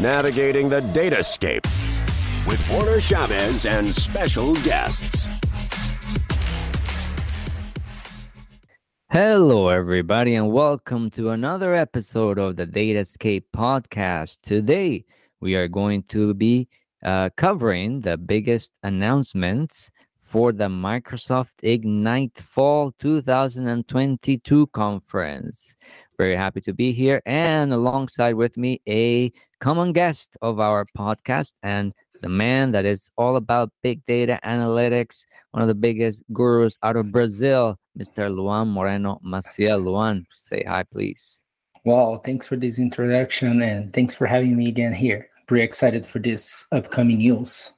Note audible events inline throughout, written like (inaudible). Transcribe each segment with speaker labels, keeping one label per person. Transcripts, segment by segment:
Speaker 1: navigating the datascape with Warner Chaves and special guests.
Speaker 2: Hello, everybody, and welcome to another episode of the Datascape podcast. Today, we are going to be uh, covering the biggest announcements for the Microsoft Ignite Fall 2022 conference. Very happy to be here, and alongside with me, a common guest of our podcast and the man that is all about big data analytics, one of the biggest gurus out of Brazil, Mr. Luan Moreno Maciel. Luan, say hi, please.
Speaker 3: Well, thanks for this introduction and thanks for having me again here. Pretty excited for this upcoming news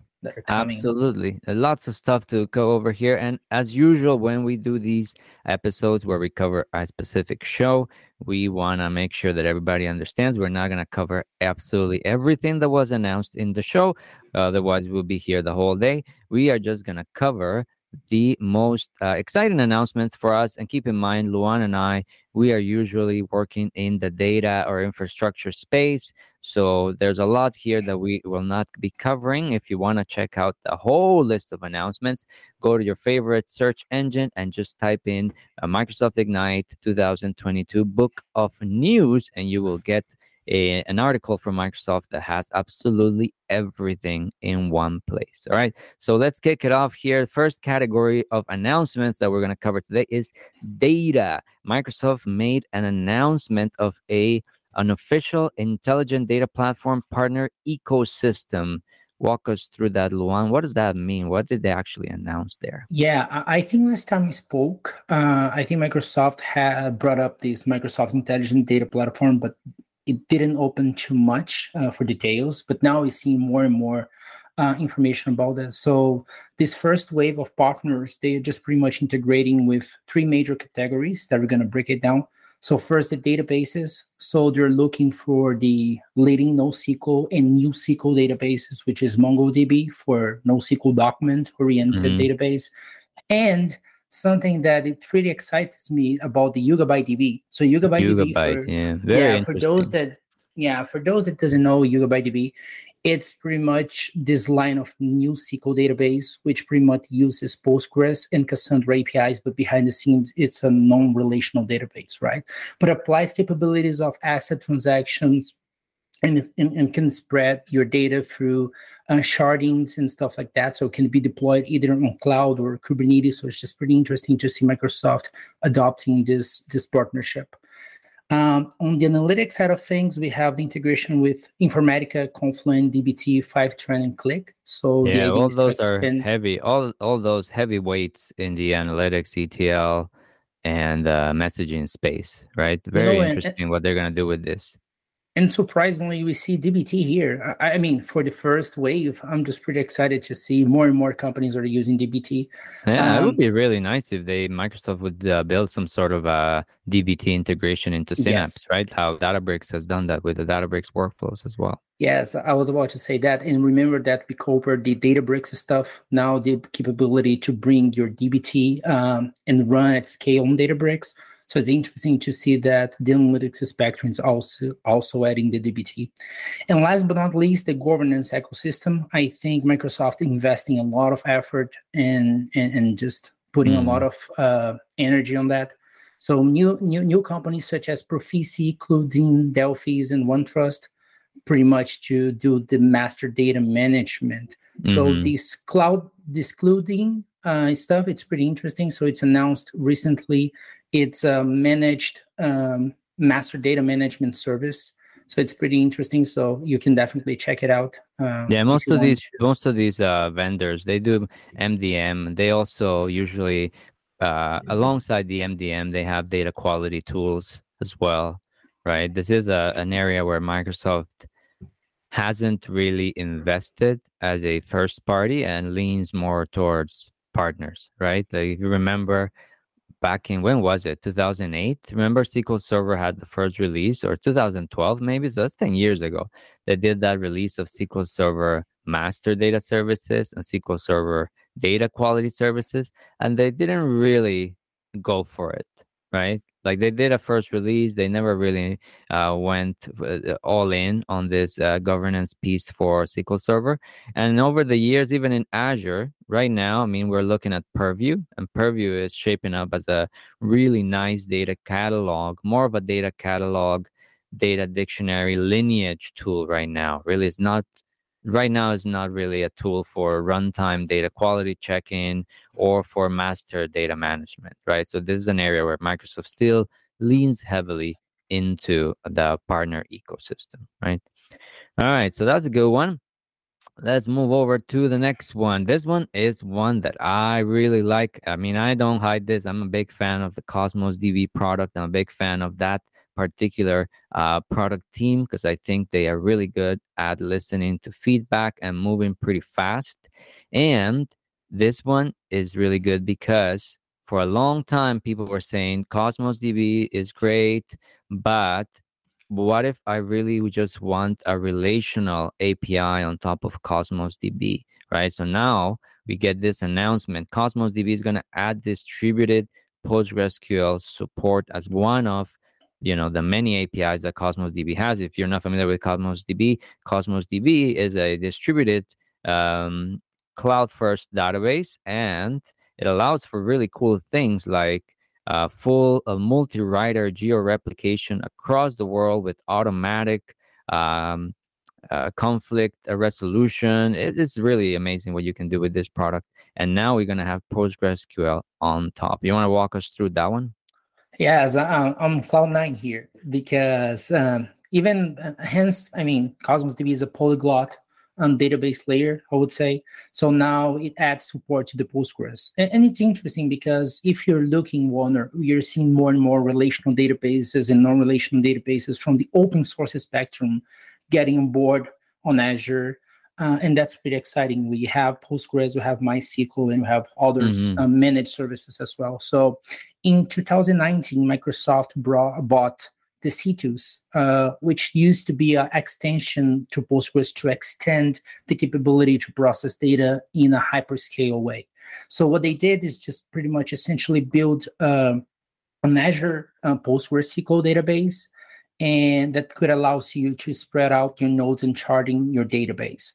Speaker 3: coming.
Speaker 2: Absolutely. Uh, Lots of stuff to go over here. And as usual, when we do these episodes where we cover a specific show, we want to make sure that everybody understands we're not going to cover absolutely everything that was announced in the show. Otherwise, we'll be here the whole day. We are just going to cover the most uh, exciting announcements for us. And keep in mind, Luan and I, we are usually working in the data or infrastructure space. So there's a lot here that we will not be covering. If you want to check out the whole list of announcements, go to your favorite search engine and just type in uh, Microsoft Ignite 2022 Book of News, and you will get a, an article from Microsoft that has absolutely everything in one place. All right. So let's kick it off here. First category of announcements that we're going to cover today is data. Microsoft made an announcement of a an official intelligent data platform partner ecosystem. Walk us through that, Luan. What does that mean? What did they actually announce there?
Speaker 3: Yeah, I think last time we spoke, uh, I think Microsoft had brought up this Microsoft Intelligent Data Platform, but it didn't open too much uh, for details. But now we see more and more uh, information about that. So this first wave of partners, they are just pretty much integrating with three major categories that we're going to break it down. So first, the databases. So they're looking for the leading NoSQL and new NewSQL databases, which is MongoDB for NoSQL document-oriented
Speaker 2: Mhm.
Speaker 3: database, and something that it really excites me about the Yugabyte DB. So Yugabyte, DB
Speaker 2: Gigabyte.
Speaker 3: for,
Speaker 2: yeah. Very
Speaker 3: yeah, for those that yeah, for those that doesn't know Yugabyte DB, it's pretty much this line of new SQL database, which pretty much uses Postgres and Cassandra APIs, but behind the scenes, it's a non-relational database, right? But applies capabilities of ACID transactions and, and, and can spread your data through uh, shardings and stuff like that. So it can be deployed either on cloud or Kubernetes. So it's just pretty interesting to see Microsoft adopting this, this partnership. Um, on the analytics side of things, we have the integration with Informatica, Confluent, DBT, Fivetran, and Qlik. So
Speaker 2: yeah, all those are
Speaker 3: expand-
Speaker 2: heavy. All all those heavy weights in the analytics, ETL, and uh, messaging space, right? Very
Speaker 3: know, and-
Speaker 2: interesting what they're gonna do with this.
Speaker 3: And surprisingly, we see DBT here. I, I mean, for the first wave, I'm just pretty excited to see more and more companies are using DBT.
Speaker 2: Yeah, it would
Speaker 3: Um,
Speaker 2: be really nice if they Microsoft would uh, build some sort of a DBT integration into Synapse,
Speaker 3: Yes.
Speaker 2: right? How Databricks has done that with the Databricks workflows as well.
Speaker 3: Yes, I was about to say that. And remember that we covered the Databricks stuff. Now the capability to bring your DBT um, and run at scale on Databricks. So it's interesting to see that the analytics spectrum is also also adding the DBT. And last but not least, the governance ecosystem. I think Microsoft investing a lot of effort and and, and just putting
Speaker 2: Mm.
Speaker 3: a lot of uh, energy on that. So new new new companies such as Profisee, CluedIn, Delphix, and OneTrust pretty much to do the master data management. So
Speaker 2: Mhm.
Speaker 3: this cloud discluding uh, stuff, it's pretty interesting. So it's announced recently. It's a managed um, master data management service. So it's pretty interesting. So you can definitely check it out. um,
Speaker 2: Yeah, most of these
Speaker 3: to.
Speaker 2: most of these uh, vendors they do MDM. They also usually uh, alongside the MDM they have data quality tools as well, right? This is a, an area where Microsoft hasn't really invested as a first party and leans more towards partners, right? Like if you remember back in when was it? 2008 remember sql server had the first release or 2012 maybe? So that's 10 years ago. They did that release of sql server master data services and sql server data quality services and they didn't really go for it right Like they did a first release, they never really uh, went uh, all in on this uh, governance piece for SQL Server. And over the years, even in Azure, right now, I mean, we're looking at Purview, and Purview is shaping up as a really nice data catalog, more of a data catalog, data dictionary lineage tool right now. Really, it's not right now is not really a tool for runtime data quality checking or for master data management, right? So this is an area where Microsoft still leans heavily into the partner ecosystem, right? All right, so that's a good one. Let's move over to the next one. This one is one that I really like. I mean, I don't hide this. I'm a big fan of the Cosmos DB product. I'm a big fan of that particular uh, product team because I think they are really good at listening to feedback and moving pretty fast. And this one is really good because for a long time, people were saying Cosmos DB is great, but what if I really just want a relational API on top of Cosmos DB, right? So now we get this announcement Cosmos DB is going to add distributed PostgreSQL support as one of you know the many apis that cosmos db has if you're not familiar with cosmos db cosmos db is a distributed um, cloud first database and it allows for really cool things like uh, full uh, multi-writer geo-replication across the world with automatic um, uh, conflict resolution. It, it's really amazing what you can do with this product. And now we're going to have PostgreSQL on top. You want to walk us through that one?
Speaker 3: Yes, I'm on cloud nine here because um, even uh, hence, I mean, Cosmos DB is a polyglot um, database layer, I would say. So now it adds support to the Postgres, and, and it's interesting because if you're looking, Warner, you're seeing more and more relational databases and non-relational databases from the open source spectrum getting on board on Azure. Uh, and that's pretty exciting. We have Postgres, we have MySQL, and we have others mm-hmm. uh, managed services as well. So in 2019, Microsoft brought, bought the Citus, uh, which used to be an extension to Postgres to extend the capability to process data in a hyperscale way. So what they did is just pretty much essentially build uh, an Azure uh, PostgreSQL database, and that could allow you to spread out your nodes and sharding your database.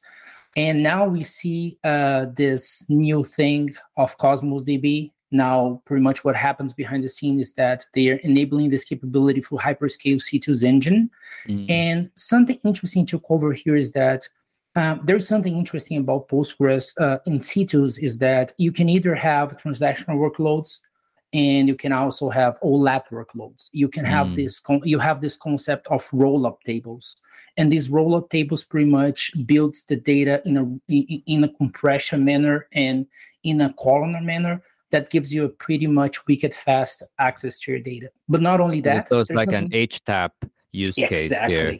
Speaker 3: And now we see uh, this new thing of Cosmos DB now, pretty much what happens behind the scene is that they are enabling this capability through Hyperscale Citus engine. Mm. And something interesting to cover here is that um, there's something interesting about Postgres uh, in Citus is that you can either have transactional workloads and you can also have OLAP workloads. You can have mm. this con- you have this concept of roll-up tables, and these roll-up tables pretty much builds the data in a in, in a compression manner and in a columnar manner that gives you a pretty much wicked fast access to your data. But not only that,
Speaker 2: so it's like something... an HTAP use
Speaker 3: yeah,
Speaker 2: case
Speaker 3: exactly.
Speaker 2: here.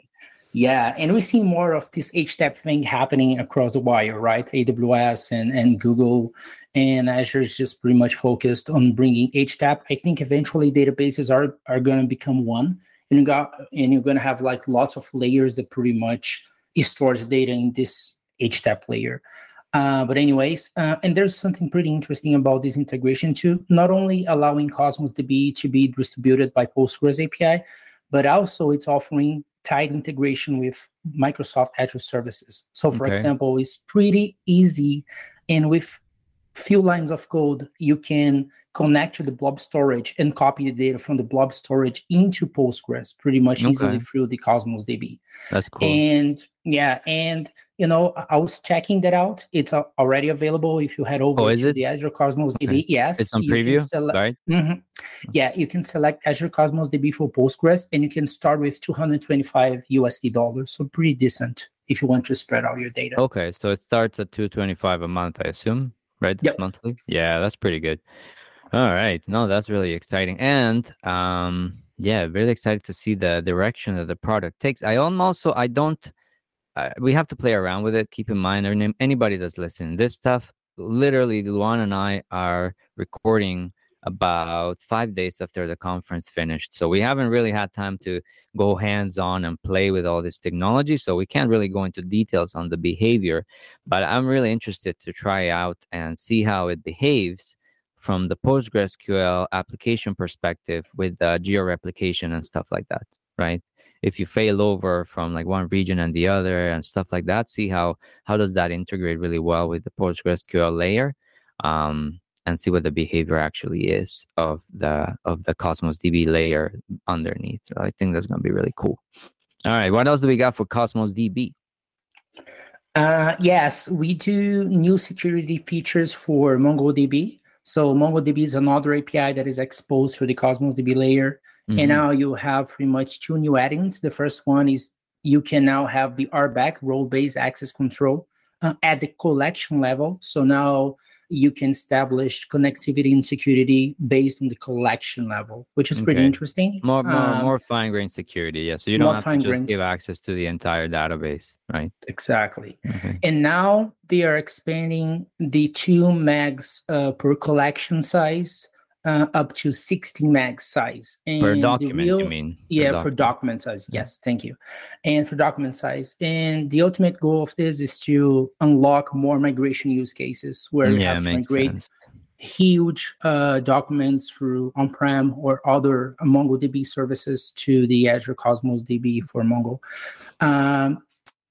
Speaker 3: Yeah, and we see more of this HTAP thing happening across the wire, right? AWS and, and Google and Azure is just pretty much focused on bringing HTAP. I think eventually databases are are going to become one, and you got and you're going to have like lots of layers that pretty much stores data in this HTAP layer. Uh, but anyways, uh, and there's something pretty interesting about this integration too. Not only allowing Cosmos DB to be distributed by Postgres API, but also it's offering tight integration with Microsoft Azure services. So, for okay. example, it's pretty easy, and with few lines of code, you can connect to the blob storage and copy the data from the blob storage into Postgres pretty much okay. easily through the Cosmos DB.
Speaker 2: That's cool.
Speaker 3: And yeah, and you know, I was checking that out. It's already available if you head over
Speaker 2: oh,
Speaker 3: to
Speaker 2: it?
Speaker 3: the Azure Cosmos okay. DB. Yes,
Speaker 2: it's on preview, sele- right?
Speaker 3: Mm-hmm. Yeah, you can select Azure Cosmos DB for Postgres, and you can start with 225 USD dollars. So pretty decent if you want to spread out your data.
Speaker 2: Okay, so it starts at 225 a month, I assume, right? Yep. monthly. Yeah, that's pretty good. All right, no, that's really exciting, and um, yeah, really excited to see the direction that the product takes. I also I don't uh, we have to play around with it. Keep in mind, anybody that's listening, this stuff, literally, Luan and I are recording about five days after the conference finished. So we haven't really had time to go hands on and play with all this technology. So we can't really go into details on the behavior, but I'm really interested to try out and see how it behaves from the PostgreSQL application perspective with uh, geo-replication and stuff like that, right? If you fail over from like one region and the other and stuff like that, see how how does that integrate really well with the PostgreSQL layer, um, and see what the behavior actually is of the of the Cosmos DB layer underneath. So I think that's gonna be really cool. All right, what else do we got for Cosmos DB?
Speaker 3: Uh, yes, we do new security features for MongoDB. So MongoDB is another API that is exposed to the Cosmos DB layer. Mm-hmm. And now you have pretty much two new add-ins. The first one is you can now have the RBAC role-based access control uh, at the collection level. So now you can establish connectivity and security based on the collection level, which is pretty interesting.
Speaker 2: More, more, um, more fine grained security. Yeah. So you don't have to just give access to the entire database, right?
Speaker 3: Exactly. Okay. And now they are expanding the two megs uh, per collection size uh, up to 60 meg size.
Speaker 2: And per document, real, you mean?
Speaker 3: Yeah, document. for document size. Yes, thank you. And for document size. And the ultimate goal of this is to unlock more migration use cases where you yeah, have to migrate sense. huge uh, documents through on-prem or other MongoDB services to the Azure Cosmos DB for Mongo. Um,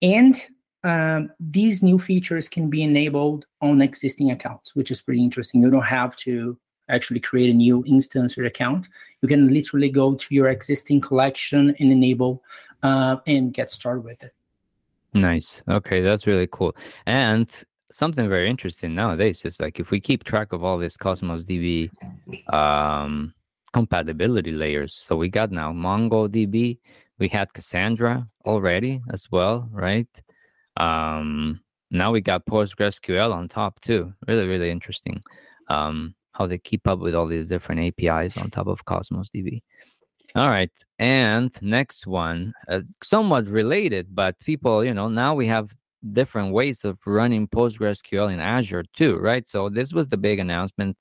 Speaker 3: and um, these new features can be enabled on existing accounts, which is pretty interesting. You don't have to actually create a new instance or account, you can literally go to your existing collection and enable uh, and get started with it.
Speaker 2: Nice. Okay, that's really cool. And something very interesting nowadays is like if we keep track of all this Cosmos DB um, compatibility layers. So we got now MongoDB, we had Cassandra already as well, right? Um, now we got PostgreSQL on top too. Really, really interesting. Um, how they keep up with all these different APIs on top of Cosmos DB. All right. And next one, uh, somewhat related, but people, you know, now we have different ways of running PostgreSQL in Azure too, right? So this was the big announcement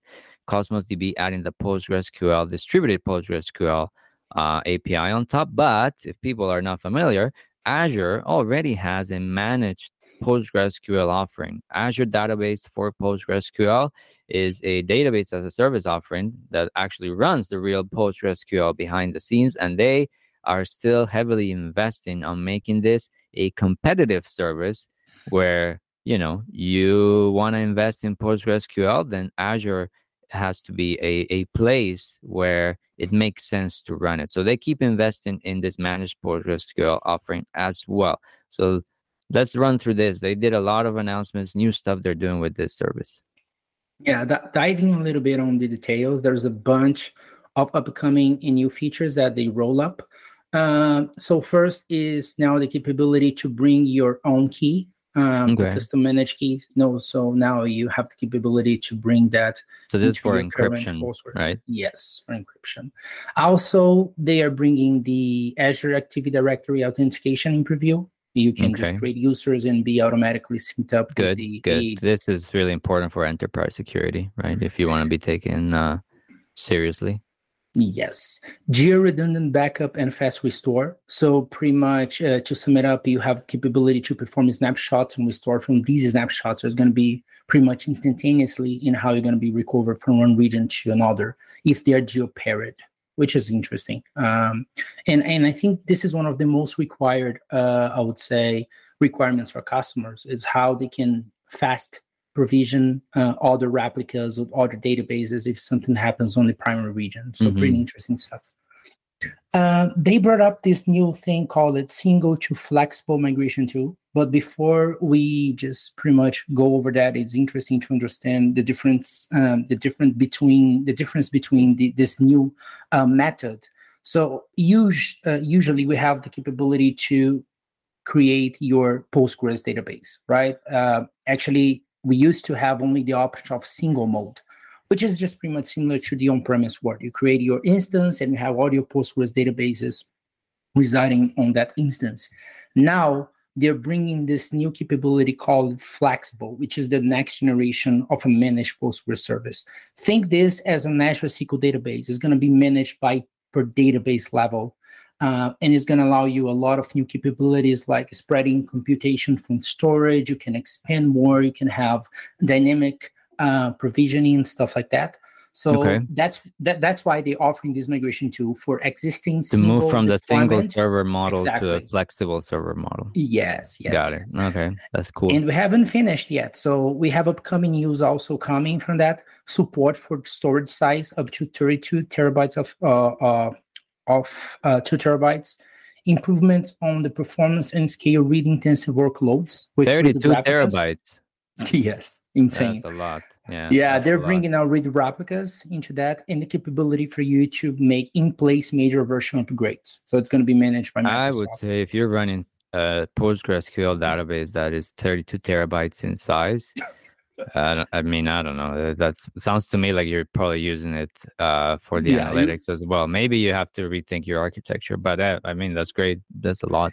Speaker 2: Cosmos DB adding the PostgreSQL, distributed PostgreSQL uh, API on top. But if people are not familiar, Azure already has a managed PostgreSQL offering. Azure Database for PostgreSQL is a database as a service offering that actually runs the real PostgreSQL behind the scenes, and they are still heavily investing on making this a competitive service where you know you want to invest in PostgreSQL, then Azure has to be a, a place where it makes sense to run it. So they keep investing in this managed PostgreSQL offering as well. So let's run through this. They did a lot of announcements, new stuff they're doing with this service.
Speaker 3: Yeah, that, diving a little bit on the details, there's a bunch of upcoming and new features that they roll up. Uh, so first is now the capability to bring your own key, um, okay. custom managed key. No, so now you have the capability to bring that.
Speaker 2: So this for encryption, right?
Speaker 3: Yes, for encryption. Also, they are bringing the Azure Active Directory authentication in preview. You can okay. just create users and be automatically synced up.
Speaker 2: Good, the, good. This is really important for enterprise security, right? Mm-hmm. If you want to be taken uh, seriously.
Speaker 3: Yes, geo redundant backup and fast restore. So pretty much uh, to sum it up, you have the capability to perform snapshots and restore from these snapshots. It's going to be pretty much instantaneously in how you're going to be recovered from one region to another if they are geo paired which is interesting. Um, and and I think this is one of the most required, uh, I would say, requirements for customers is how they can fast provision uh, other replicas of other databases if something happens on the primary region. So mm-hmm. pretty interesting stuff. Uh, they brought up this new thing called it single to flexible migration tool. But before we just pretty much go over that, it's interesting to understand the difference, um, the difference between the difference between the, this new uh, method. So us- uh, usually we have the capability to create your Postgres database, right? Uh, actually, we used to have only the option of single mode which is just pretty much similar to the on-premise world. You create your instance and you have all your Postgres databases residing on that instance. Now they're bringing this new capability called Flexible, which is the next generation of a managed Postgres service. Think this as a Azure SQL database. It's going to be managed by per database level. Uh, and it's going to allow you a lot of new capabilities like spreading computation from storage. You can expand more. You can have dynamic uh, provisioning and stuff like that. So
Speaker 2: Okay.
Speaker 3: that's that, that's why they're offering this migration tool for existing
Speaker 2: To move from the single server model to a flexible server model.
Speaker 3: Yes, yes.
Speaker 2: Got it. Okay, that's cool.
Speaker 3: And we haven't finished yet. So we have upcoming news also coming from that support for storage size up to 32 terabytes of uh, uh, of uh, two terabytes. Improvements on the performance and scale read intensive workloads with
Speaker 2: 32
Speaker 3: replicas.
Speaker 2: terabytes. (laughs)
Speaker 3: Yes, insane.
Speaker 2: That's a lot. Yeah.
Speaker 3: Yeah, they're bringing out read replicas into that and the capability for you to make in place major version upgrades. So it's going to be managed by Microsoft.
Speaker 2: I would say if you're running a PostgreSQL database that is 32 terabytes in size, (laughs) I, I mean, I don't know. That sounds to me like you're probably using it uh, for the
Speaker 3: Yeah, you-
Speaker 2: analytics as well. Maybe you have to rethink your architecture, but uh, I mean, that's great. That's a lot.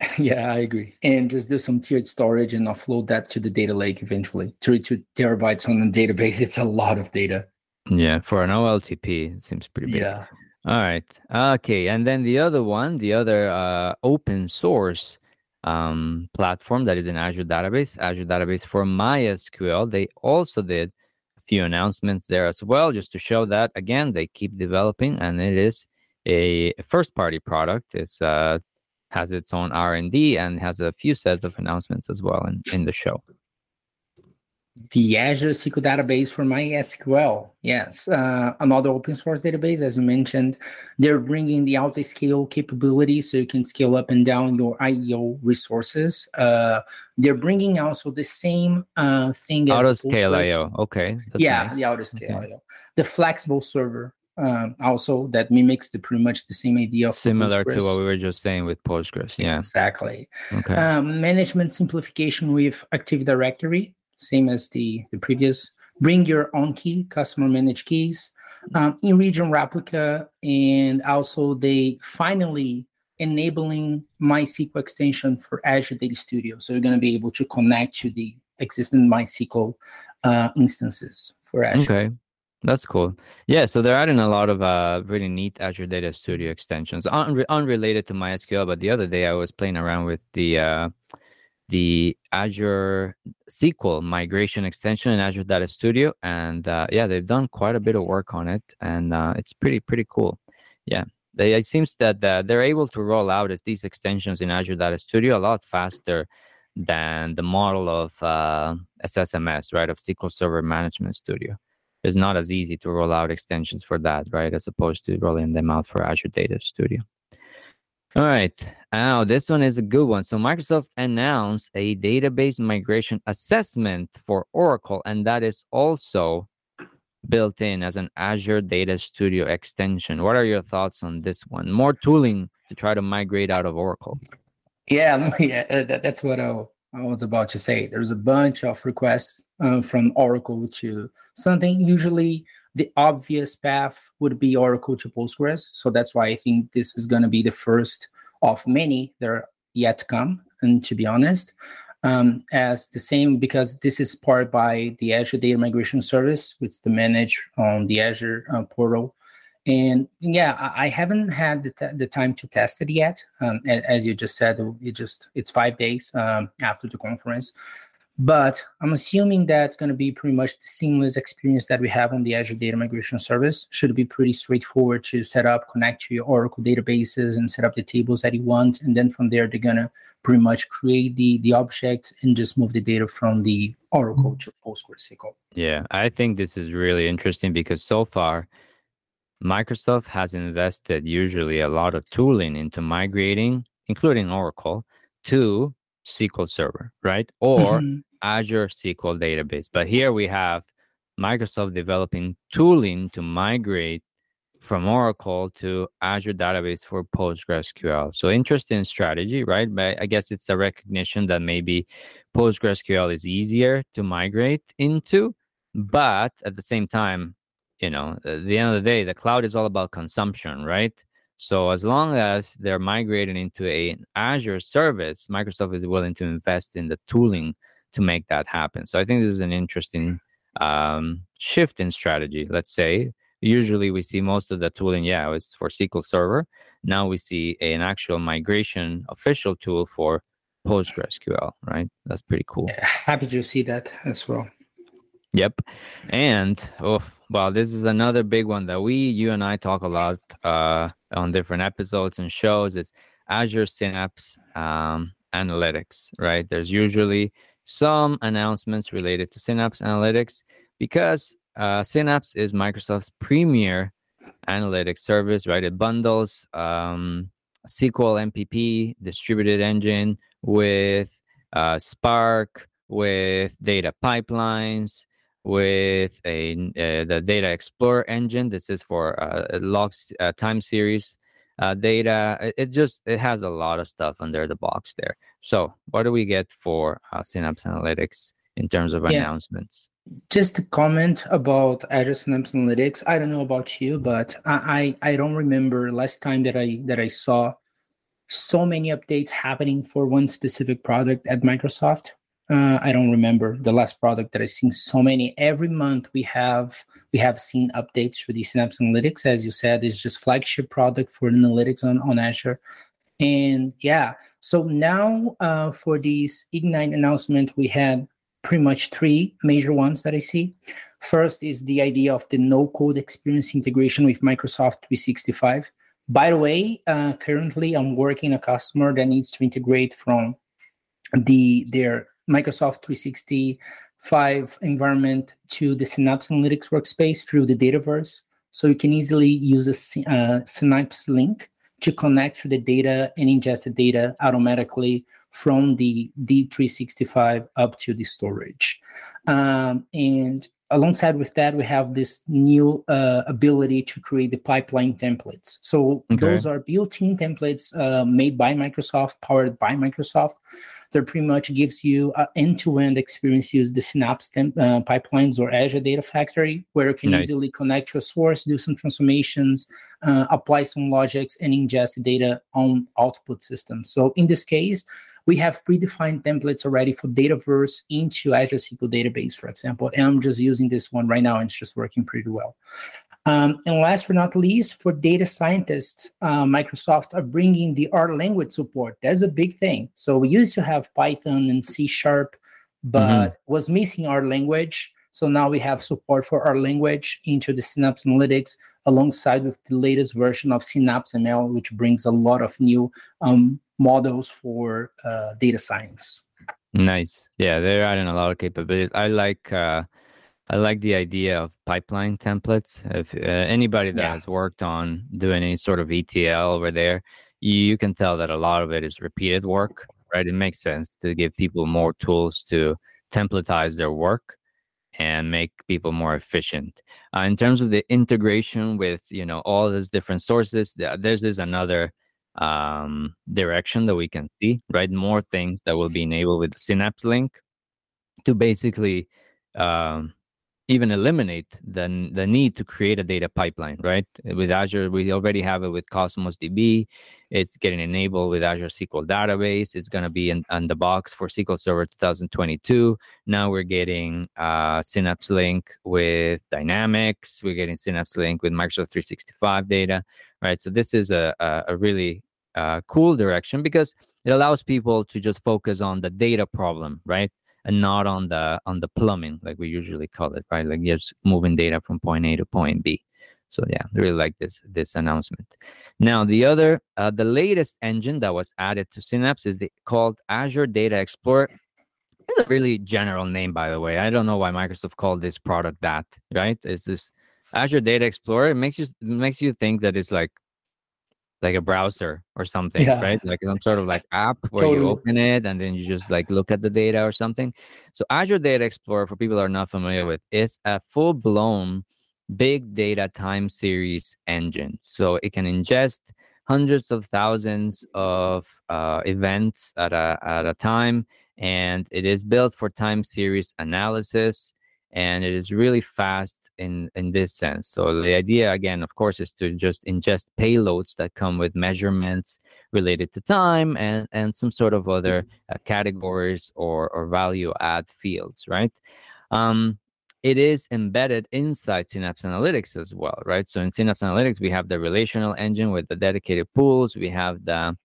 Speaker 2: (laughs)
Speaker 3: Yeah, I agree. And just do some tiered storage and offload that to the data lake eventually. 32 terabytes on the (laughs) database, it's a lot of data.
Speaker 2: Yeah, for an OLTP, it seems pretty big.
Speaker 3: Yeah.
Speaker 2: All right. Okay. And then the other one, the other uh, open source um, platform that is an Azure database, Azure database for MySQL, they also did a few announcements there as well, just to show that again they keep developing, and it is a first party product. It's uh, has its own R and D and has a few sets of announcements as well in, in the show.
Speaker 3: The Azure SQL database for MySQL. Yes. Uh, another open source database, as you mentioned. They're bringing the auto scale capability so you can scale up and down your IO resources. Uh, they're bringing also the same uh, thing as
Speaker 2: Auto scale IO. Okay. That's
Speaker 3: yeah,
Speaker 2: nice.
Speaker 3: the outer scale.
Speaker 2: Okay.
Speaker 3: IO. The flexible server um, also that mimics the pretty much the same idea of
Speaker 2: Similar to what we were just saying with Postgres. Yeah.
Speaker 3: Exactly.
Speaker 2: Okay.
Speaker 3: Um, management simplification with Active Directory, same as the, the previous. Bring your own key, customer managed keys, um, in region replica, and also they finally enabling MySQL extension for Azure Data Studio. So you're going to be able to connect to the existing MySQL uh, instances for Azure.
Speaker 2: Okay. That's cool. Yeah, so they're adding a lot of uh, really neat Azure Data Studio extensions, unre- unrelated to MySQL. But the other day, I was playing around with the uh, the Azure SQL migration extension in Azure Data Studio, and uh, yeah, they've done quite a bit of work on it, and uh, it's pretty pretty cool. Yeah, they, it seems that uh, they're able to roll out these extensions in Azure Data Studio a lot faster than the model of uh, SSMS, right, of SQL Server Management Studio it's not as easy to roll out extensions for that, right? As opposed to rolling them out for Azure Data Studio. All right. Now, this one is a good one. So, Microsoft announced a database migration assessment for Oracle, and that is also built in as an Azure Data Studio extension. What are your thoughts on this one? More tooling to try to migrate out of Oracle.
Speaker 3: Yeah, (laughs) yeah, uh, that's what I, I was about to say. There's a bunch of requests uh, from Oracle to something. Usually, the obvious path would be Oracle to Postgres. So that's why I think this is going to be the first of many that are yet to come. And to be honest, um, as the same because this is powered by the Azure Data Migration Service, which is managed on the Azure uh, portal. And yeah, I, haven't had the, t- the time to test it yet. Um, as you just said, it just it's five days um, after the conference. But I'm assuming that's going to be pretty much the seamless experience that we have on the Azure Data Migration Service. Should be pretty straightforward to set up, connect to your Oracle databases, and set up the tables that you want. And then from there, they're gonna pretty much create the the objects and just move the data from the Oracle to PostgreSQL.
Speaker 2: Yeah, I think this is really interesting because so far, Microsoft has invested usually a lot of tooling into migrating, including Oracle, to SQL Server, right? Or
Speaker 3: Mhm.
Speaker 2: Azure SQL database. But here we have Microsoft developing tooling to migrate from Oracle to Azure database for PostgreSQL. So interesting strategy, right? But I guess it's a recognition that maybe PostgreSQL is easier to migrate into, but at the same time, you know, at the end of the day, the cloud is all about consumption, right? So as long as they're migrating into a, an Azure service, Microsoft is willing to invest in the tooling to make that happen. So I think this is an interesting um, shift in strategy. Let's say usually we see most of the tooling, yeah, it's for SQL Server. Now we see an actual migration official tool for PostgreSQL, right? That's pretty cool.
Speaker 3: Happy to see that as well.
Speaker 2: Yep. And oh, well, this is another big one that we, you and I talk a lot uh, on different episodes and shows. It's Azure Synapse um, Analytics, right? There's usually some announcements related to Synapse Analytics because uh, Synapse is Microsoft's premier analytics service, right? It bundles um, SQL MPP distributed engine with uh, Spark, with data pipelines, with a uh, the Data Explorer engine. This is for uh, logs uh, time series uh, data. It, it, just it has a lot of stuff under the box there. So what do we get for uh, Synapse Analytics in terms of yeah. announcements?
Speaker 3: Just a comment about Azure Synapse Analytics. I don't know about you, but I, I I don't remember last time that I that I saw so many updates happening for one specific product at Microsoft. Uh, I don't remember the last product that I've seen so many. Every month we have we have seen updates for the Synapse Analytics. As you said, it's just flagship product for analytics on, on Azure. And yeah, so now uh, for this Ignite announcement, we had pretty much three major ones that I see. First is the idea of the no code experience integration with Microsoft 365. By the way, uh, currently I'm working a customer that needs to integrate from the their Microsoft 365 environment to the Synapse Analytics workspace through the Dataverse. So you can easily use a uh, Synapse link to connect to the data and ingest the data automatically from the D365 up to the storage. Um, and alongside with that, we have this new uh, ability to create the pipeline templates. So okay. those are built-in templates uh, made by Microsoft, powered by Microsoft that pretty much gives you an end-to-end experience use the synapse temp, uh, pipelines or azure data factory where you can nice. easily connect to a source do some transformations uh, apply some logics and ingest data on output systems so in this case we have predefined templates already for Dataverse into Azure SQL Database, for example. And I'm just using this one right now, and it's just working pretty well. Um, and last but not least, for data scientists, uh, Microsoft are bringing the R language support. That's a big thing. So we used to have Python and C sharp, but mm-hmm. was missing R language. So now we have support for R language into the Synapse Analytics alongside with the latest version of Synapse ML, which brings a lot of new um, models for uh, data science.
Speaker 2: Nice. Yeah, they're adding a lot of capabilities. I like uh, I like the idea of pipeline templates. If uh, anybody that yeah. has worked on doing any sort of ETL over there, you can tell that a lot of it is repeated work, right? It makes sense to give people more tools to templatize their work and make people more efficient. Uh, in terms of the integration with you know all these different sources, there's this another um, direction that we can see, right? More things that will be enabled with Synapse link to basically um, even eliminate the, the need to create a data pipeline, right? With Azure, we already have it with Cosmos DB. It's getting enabled with Azure SQL Database. It's going to be in, in, the box for SQL Server 2022. Now we're getting uh, Synapse Link with Dynamics. We're getting Synapse Link with Microsoft 365 data, right? So this is a, a, a really uh, cool direction because it allows people to just focus on the data problem, right? And not on the on the plumbing like we usually call it right? Like just moving data from point a to point b. So yeah really like this this announcement. Now the other uh, the latest engine that was added to synapse is the called azure data explorer. It's a really general name by the way. I don't know why microsoft called this product that right? It's this azure data explorer. It makes you makes you think that it's like like a browser or something, yeah. right? Like some sort of like app where totally. you open it and then you just like look at the data or something. So Azure Data Explorer, for people that are not familiar with, is a full blown big data time series engine. So it can ingest hundreds of thousands of uh, events at a at a time, and it is built for time series analysis and it is really fast in in this sense. So the idea again of course is to just and-ingest payloads that come with measurements related to time and and some sort of other mm-hmm. uh, categories or or value add fields right? Um it is embedded inside synapse analytics as well right? So in synapse analytics we have the relational engine with the dedicated pools we have the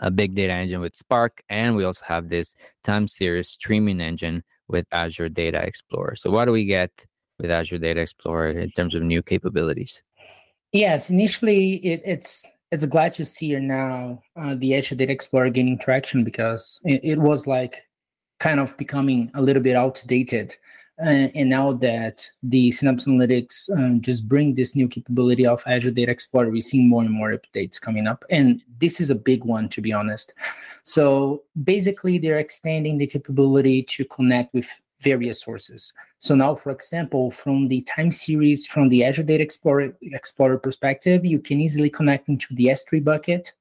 Speaker 2: a big data engine with spark and we also have this time series streaming engine with Azure Data Explorer. So what do we get with Azure Data Explorer in terms of new capabilities?
Speaker 3: Yes, initially it, it's it's glad to see now uh, the Azure Data Explorer gaining traction because it, it, was like kind of becoming a little bit outdated. Uh, and now that the Synapse Analytics um, just bring this new capability of Azure Data Explorer, we're seeing more and more updates coming up. And this is a big one, to be honest. So basically, they're extending the capability to connect with various sources. So now, for example, from the time series, from the Azure Data Explorer, Explorer perspective, you can easily connect into the S3 bucket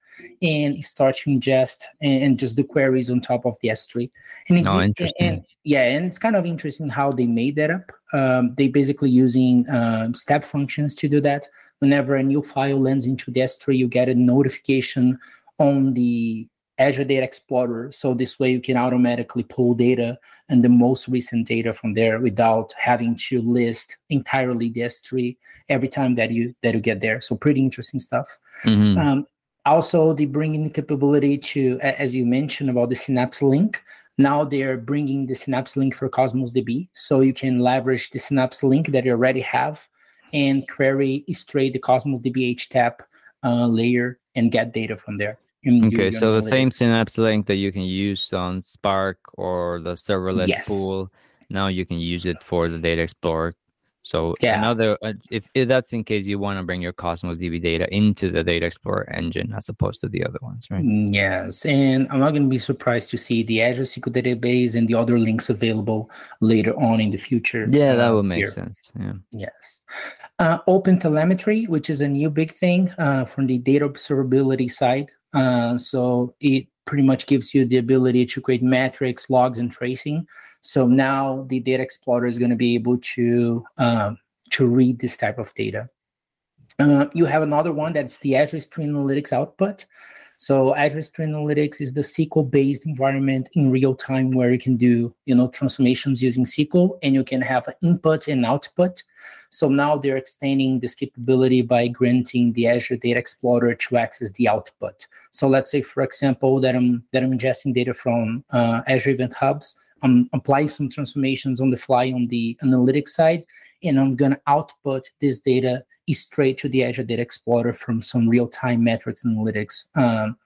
Speaker 3: and start to ingest and, and just do queries on top of the S3. And it's
Speaker 2: oh, interesting.
Speaker 3: And, yeah, and it's kind of interesting how they made that up. Um, they basically using um, step functions to do that. Whenever a new file lands into the S3, you get a notification on the Azure Data Explorer. So this way you can automatically pull data and the most recent data from there without having to list entirely the S3 every time that you that you get there. So pretty interesting stuff. Mm-hmm. Um, also, they bring in the capability to, as you mentioned about the Synapse link. Now they're bringing the Synapse link for Cosmos DB, so you can leverage the Synapse link that you already have and query straight the Cosmos DB HTAP uh, layer and get data from there
Speaker 2: okay, so the same Synapse link that you can use on Spark or the serverless yes. pool, now you can use it for the Data Explorer. So yeah. another, uh, if, if that's in case you want to bring your Cosmos DB data into the Data Explorer engine as opposed to the other ones, right?
Speaker 3: Mm, yes, and I'm not going to be surprised to see the Azure SQL database and the other links available later on in the future.
Speaker 2: Yeah, that uh, would make here. sense. Yeah.
Speaker 3: Yes. Uh, open telemetry, which is a new big thing uh, from the data observability side. Uh, so it pretty much gives you the ability to create metrics, logs, and tracing. So now the Data Explorer is going to be able to uh, to read this type of data. Uh, you have another one that's the Azure Stream Analytics output. So Azure Stream Analytics is the SQL-based environment in real time where you can do, you know, transformations using SQL and you can have input and output. So now they're extending this capability by granting the Azure Data Explorer to access the output. So let's say, for example, that I'm that I'm ingesting data from uh, Azure Event Hubs. I'm applying some transformations on the fly on the analytics side, and I'm going to output this data straight to the Azure Data Explorer from some real-time metrics analytics. Um,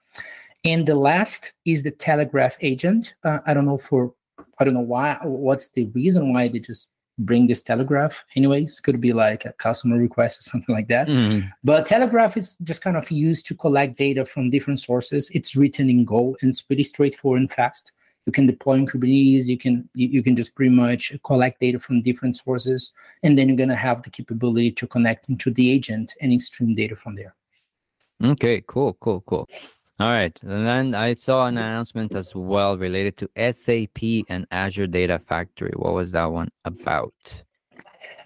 Speaker 3: and the last is the Telegraf agent. Uh, I don't know for I don't know why. What's the reason why they just bring this Telegraf? Anyways, could be like a customer request or (laughs) something like that. Mm-hmm. But Telegraf is just kind of used to collect data from different sources. It's written in Go and it's pretty straightforward and fast you can deploy in kubernetes. You can you, you can just pretty much collect data from different sources and then you're going to have the capability to connect into the agent and stream data from there.
Speaker 2: Okay cool cool cool. All right and then i saw an announcement as well related to sap and azure data factory. What was that one about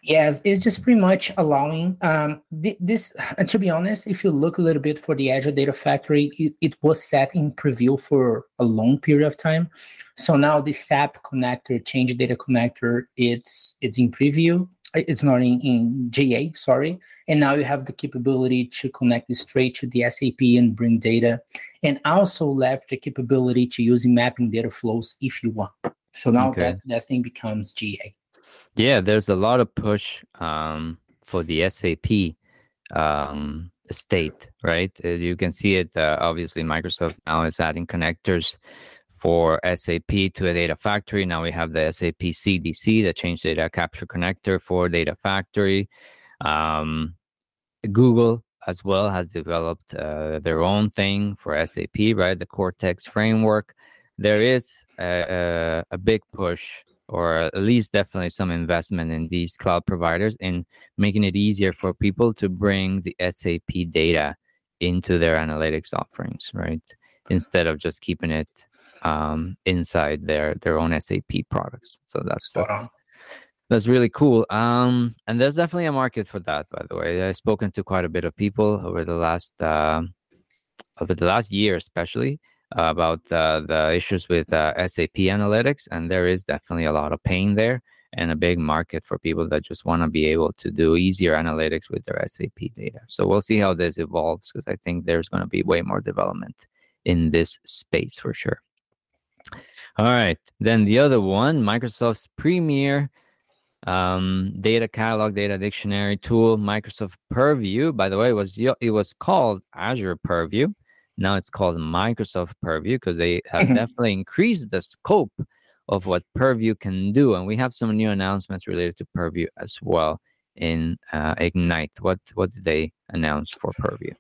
Speaker 3: Yes, it's just pretty much allowing um, th- this. And to be honest, if you look a little bit for the Azure Data Factory, it, it, was set in preview for a long period of time. So now the SAP connector, Change Data Connector, it's it's in preview. It's not in, in GA, sorry. And now you have the capability to connect it straight to the SAP and bring data, and also leverage the capability to using mapping data flows if you want. So now okay. that, that thing becomes GA.
Speaker 2: Yeah, there's a lot of push um, for the SAP um, state, right? As you can see it, uh, obviously, Microsoft now is adding connectors for SAP to a data factory. Now we have the SAP CDC, the Change Data Capture Connector for Data Factory. Um, Google as well has developed uh, their own thing for SAP, right? The Cortex framework. There is a, a, a big push or at least definitely some investment in these cloud providers in making it easier for people to bring the SAP data into their analytics offerings, right? Instead of just keeping it um, inside their their own SAP products. So that's that's, that's really cool. Um, and there's definitely a market for that, by the way. I've spoken to quite a bit of people over the last uh, over the last year, especially about uh, the issues with uh, SAP analytics, and there is definitely a lot of pain there and a big market for people that just want to be able to do easier analytics with their SAP data. So we'll see how this evolves because I think there's going to be way more development in this space for sure. All right, then the other one, Microsoft's Premier um, data catalog, data dictionary tool, Microsoft Purview. By the way, it was it was called Azure Purview. Now it's called Microsoft Purview because they have mm-hmm. definitely increased the scope of what Purview can do, and we have some new announcements related to Purview as well in uh, Ignite. What what did they announce for Purview?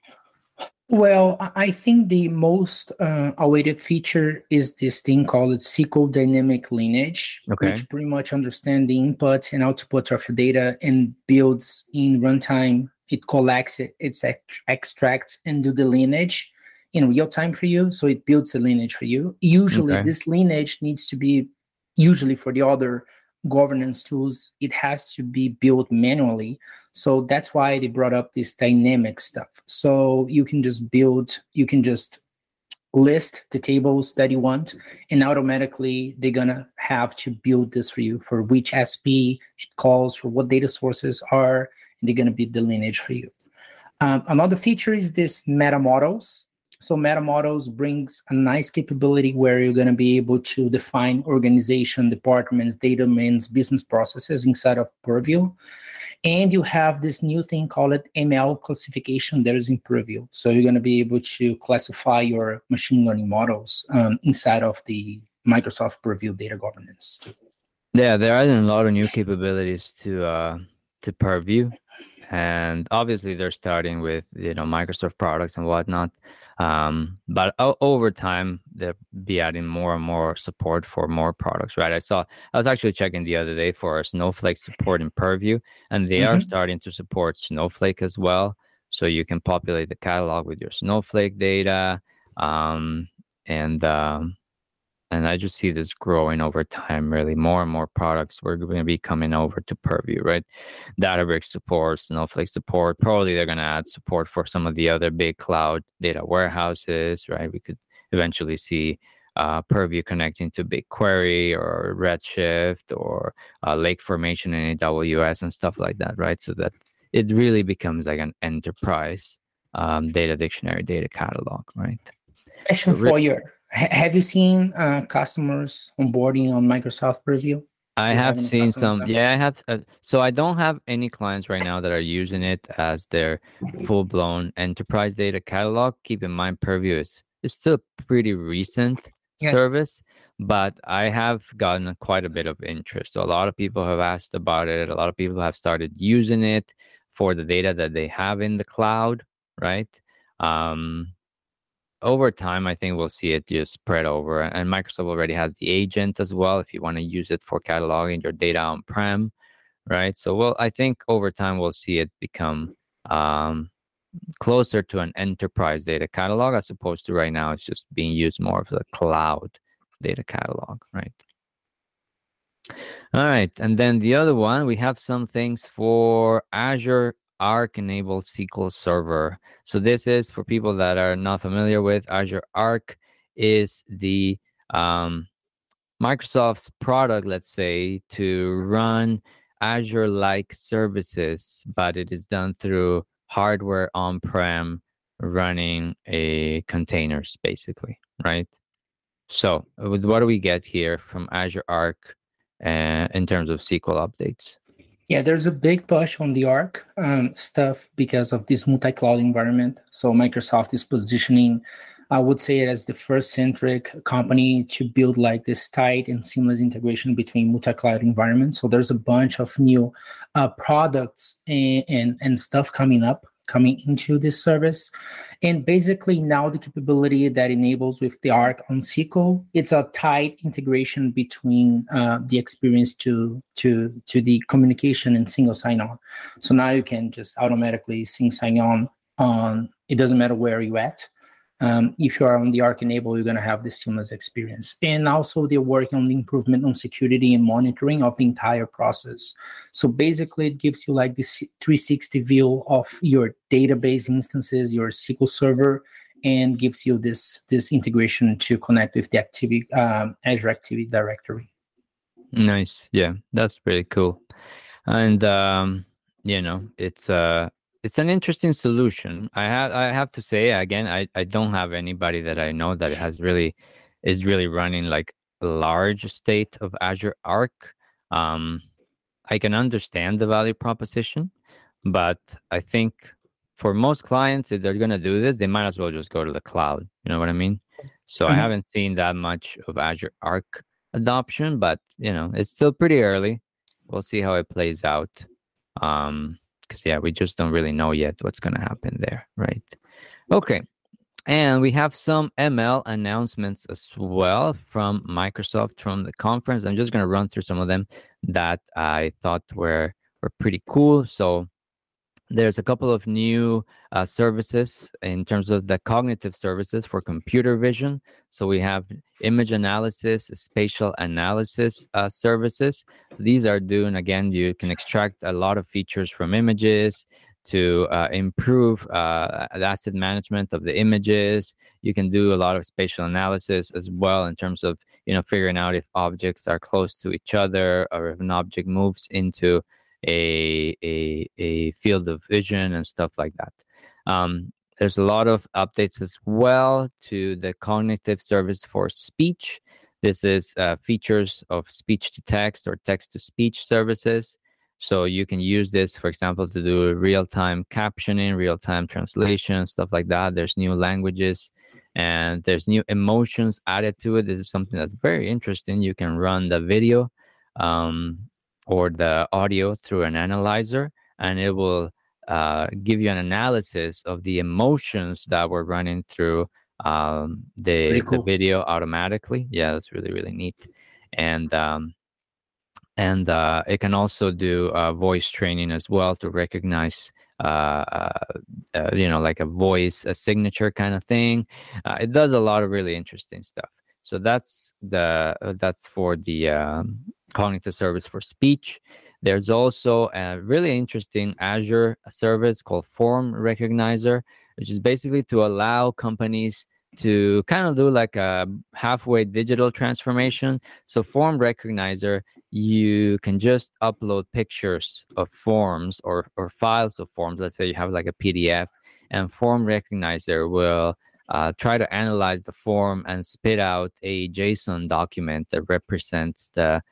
Speaker 3: Well, I think the most uh, awaited feature is this thing called SQL Dynamic Lineage, okay. which pretty much understands the input and output of your data and builds in runtime. It collects it, it extracts and do the lineage in real time for you. So it builds a lineage for you. Usually, okay. this lineage needs to be usually for the other governance tools, it has to be built manually. So that's why they brought up this dynamic stuff. So you can just build, you can just list the tables that you want, and automatically they're gonna have to build this for you for which SP it calls, for what data sources are, and they're gonna build the lineage for you. Um, another feature is this meta models. So meta models brings a nice capability where you're going to be able to define organization, departments, data domains, business processes inside of Purview. And you have this new thing called ML classification that is in Purview. So you're going to be able to classify your machine learning models um, inside of the Microsoft Purview data governance.
Speaker 2: Yeah, there are a lot of new capabilities to uh, to Purview, and obviously they're starting with you know Microsoft products and whatnot. Um, but o- over time, they'll be adding more and more support for more products, right? I saw, I was actually checking the other day for Snowflake support in Purview, and they mm-hmm. are starting to support Snowflake as well. So you can populate the catalog with your Snowflake data. Um, and um, and I just see this growing over time. Really, more and more products we're going to be coming over to Purview, right? Databricks support, Snowflake support. Probably they're going to add support for some of the other big cloud data warehouses, right? We could eventually see uh, Purview connecting to BigQuery or Redshift or uh, Lake Formation in AWS and stuff like that, right? So that it really becomes like an enterprise um, data dictionary, data catalog, right?
Speaker 3: Question so, for have you seen uh, customers onboarding on Microsoft Purview?
Speaker 2: I have seen some. Yeah, I have. Uh, so I don't have any clients right now that are using it as their full blown enterprise data catalog. Keep in mind, Purview is, is still a pretty recent yeah. service, but I have gotten quite a bit of interest. So a lot of people have asked about it. A lot of people have started using it for the data that they have in the cloud, right? Um, over time, I think we'll see it just spread over. And Microsoft already has the agent as well if you want to use it for cataloging your data on prem, right? So, well, I think over time we'll see it become um, closer to an enterprise data catalog as opposed to right now it's just being used more for the cloud data catalog, right? All right, and then the other one, we have some things for Azure Arc enabled SQL Server. So this is for people that are not familiar with Azure Arc is the um, Microsoft's product, let's say, to run Azure-like services, but it is done through hardware on-prem running a containers, basically, right? So what do we get here from Azure Arc uh, in terms of SQL updates?
Speaker 3: Yeah, there's a big push on the Arc um, stuff because of this multi-cloud environment. So Microsoft is positioning, I would say, it as the first centric company to build like this tight and seamless integration between multi-cloud environments. So there's a bunch of new uh, products and, and and stuff coming up coming into this service. And basically now the capability that enables with the Arc on SQL, it's a tight integration between uh, the experience to to to the communication and single sign-on. So now you can just automatically sync sign on on it doesn't matter where you're at um, if you are on the Arc Enable, you're going to have this seamless experience. And also, they're working on the improvement on security and monitoring of the entire process. So basically, it gives you like this 360 view of your database instances, your SQL Server, and gives you this this integration to connect with the activity um, Azure Active Directory.
Speaker 2: Nice, yeah, that's pretty cool. And um, you know, it's uh it's an interesting solution. I have I have to say again, I, I don't have anybody that I know that has really is really running like a large state of Azure Arc. Um, I can understand the value proposition, but I think for most clients, if they're going to do this, they might as well just go to the cloud. You know what I mean? So mm-hmm. I haven't seen that much of Azure Arc adoption, but you know, it's still pretty early. We'll see how it plays out. Um, because yeah, we just don't really know yet what's going to happen there, right? Okay. And we have some ML announcements as well from Microsoft from the conference. I'm just going to run through some of them that I thought were were pretty cool. So there's a couple of new uh, services in terms of the cognitive services for computer vision. So we have image analysis, spatial analysis uh, services. So these are doing again, you can extract a lot of features from images to uh, improve uh, asset management of the images. You can do a lot of spatial analysis as well in terms of you know figuring out if objects are close to each other or if an object moves into a, a, a field of vision and stuff like that. Um, there's a lot of updates as well to the cognitive service for speech. This is uh, features of speech to text or text to speech services. So you can use this, for example, to do real time captioning, real time translation, stuff like that. There's new languages and there's new emotions added to it. This is something that's very interesting. You can run the video um, or the audio through an analyzer, and it will uh, give you an analysis of the emotions that were running through um, the, cool. the video automatically. Yeah, that's really really neat, and um, and uh, it can also do uh, voice training as well to recognize uh, uh, uh, you know like a voice a signature kind of thing uh, it does a lot of really interesting stuff so that's the uh, that's for the um, cognitive service for speech. There's also a really interesting Azure service called Form Recognizer, which is basically to allow companies to kind of do like a halfway digital transformation. So, Form Recognizer, you can just upload pictures of forms or, or files of forms. Let's say you have like a PDF, and Form Recognizer will uh, try to analyze the form and spit out a JSON document that represents the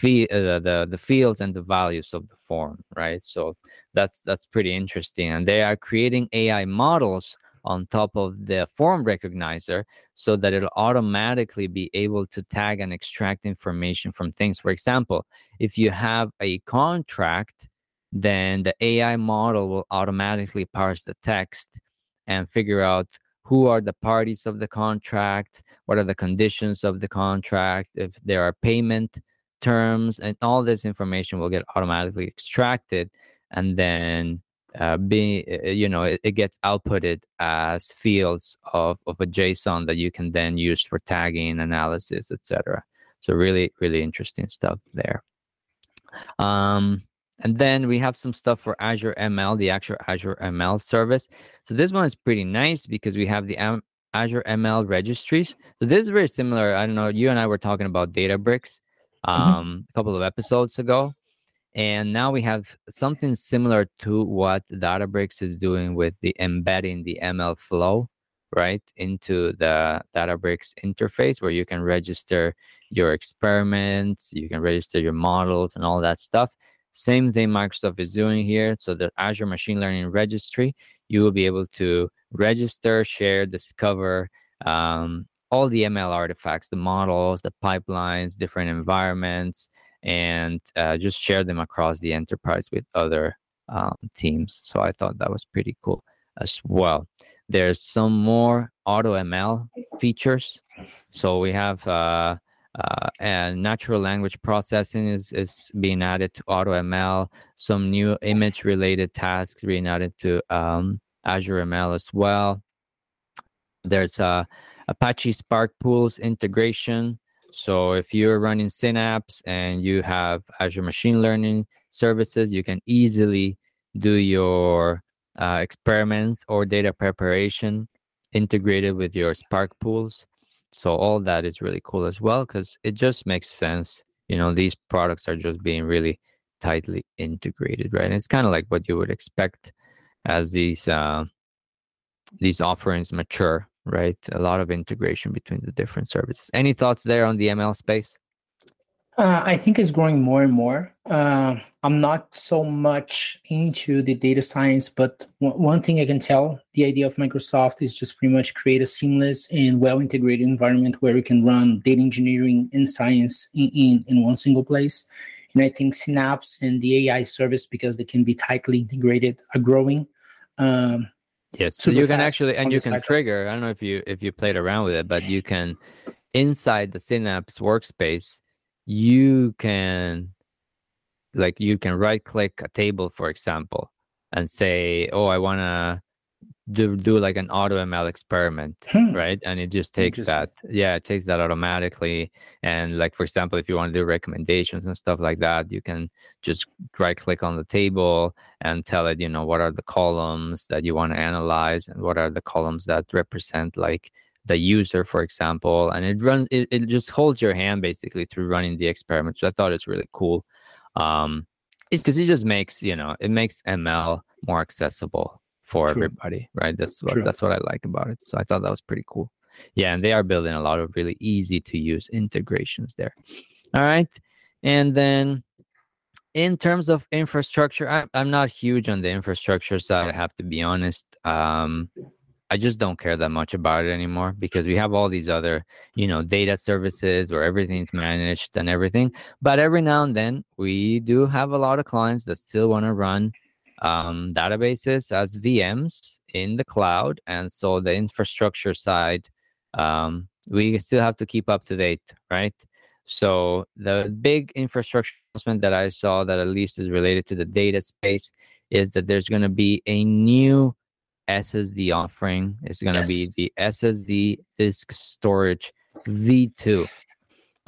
Speaker 2: fee uh, the the fields and the values of the form right? So that's that's pretty interesting. And they are creating ai models on top of the form recognizer so that it'll automatically be able to tag and extract information from things. For example if you have a contract then the ai model will automatically parse the text and figure out who are the parties of the contract what are the conditions of the contract if there are payment terms and all this information will get automatically extracted and then uh, be uh, you know it, it, gets outputted as fields of, of a json that you can then use for tagging analysis etc so really really interesting stuff there. Um and then we have some stuff for azure ml the actual azure ml service. So this one is pretty nice because we have the M- azure ml registries. So this is very similar. I don't know you and i were talking about databricks. Um, mm-hmm. a couple of episodes ago. And now we have something similar to what Databricks is doing with the embedding the MLflow right into the Databricks interface where you can register your experiments, you can register your models and all that stuff. Same thing Microsoft is doing here. So the Azure Machine Learning Registry, you will be able to register, share, discover um, all the ML artifacts, the models, the pipelines, different environments, and uh, just share them across the enterprise with other um, teams. So I thought that was pretty cool as well. There's some more auto ML features. So we have uh, uh, and natural language processing is, is being added to auto ML. Some new image related tasks being added to um, Azure ML as well. There's a uh, Apache Spark Pools integration. So if you're running Synapse and you have Azure Machine Learning services, you can easily do your uh, experiments or data preparation integrated with your Spark pools. So all that is really cool as well because it just makes sense. You know, these products are just being really tightly integrated, right? And it's kind of like what you would expect as these uh, these offerings mature right? A lot of integration between the different services. Any thoughts there on the ML space?
Speaker 3: Uh, I think it's growing more and more. Uh, I'm not so much into the data science, but w- one thing I can tell the idea of Microsoft is just pretty much create a seamless and well integrated environment where we can run data engineering and science in, in, in one single place. And I think Synapse and the AI service, because they can be tightly integrated, are growing. Um,
Speaker 2: yes, so you can actually, and you can trigger. I don't know if you if you played around with it, but you can inside the Synapse workspace you can like you can right click a table for example and say oh i want to do, do like an auto ml experiment hmm. right and it just takes that yeah it takes that automatically and like for example if you want to do recommendations and stuff like that you can just right click on the table and tell it you know what are the columns that you want to analyze and what are the columns that represent like the user, for example, and it runs it, it just holds your hand basically through running the experiment. So I thought it's really cool. Um it's because it just makes, you know, it makes ML more accessible for True. everybody, right? That's what True. that's what I like about it. So I thought that was pretty cool. Yeah, and they are building a lot of really easy to use integrations there. All right. And then in terms of infrastructure, I, I'm not huge on the infrastructure side. I have to be honest. Um, I just don't care that much about it anymore because we have all these other, you know, data services where everything's managed and everything. But every now and then, we do have a lot of clients that still want to run um, databases as VMs in the cloud, and so the infrastructure side, um, we still have to keep up to date, right? So the big infrastructure announcement that I saw that at least is related to the data space is that there's going to be a new SSD offering It's going to yes. be the SSD disk storage V2.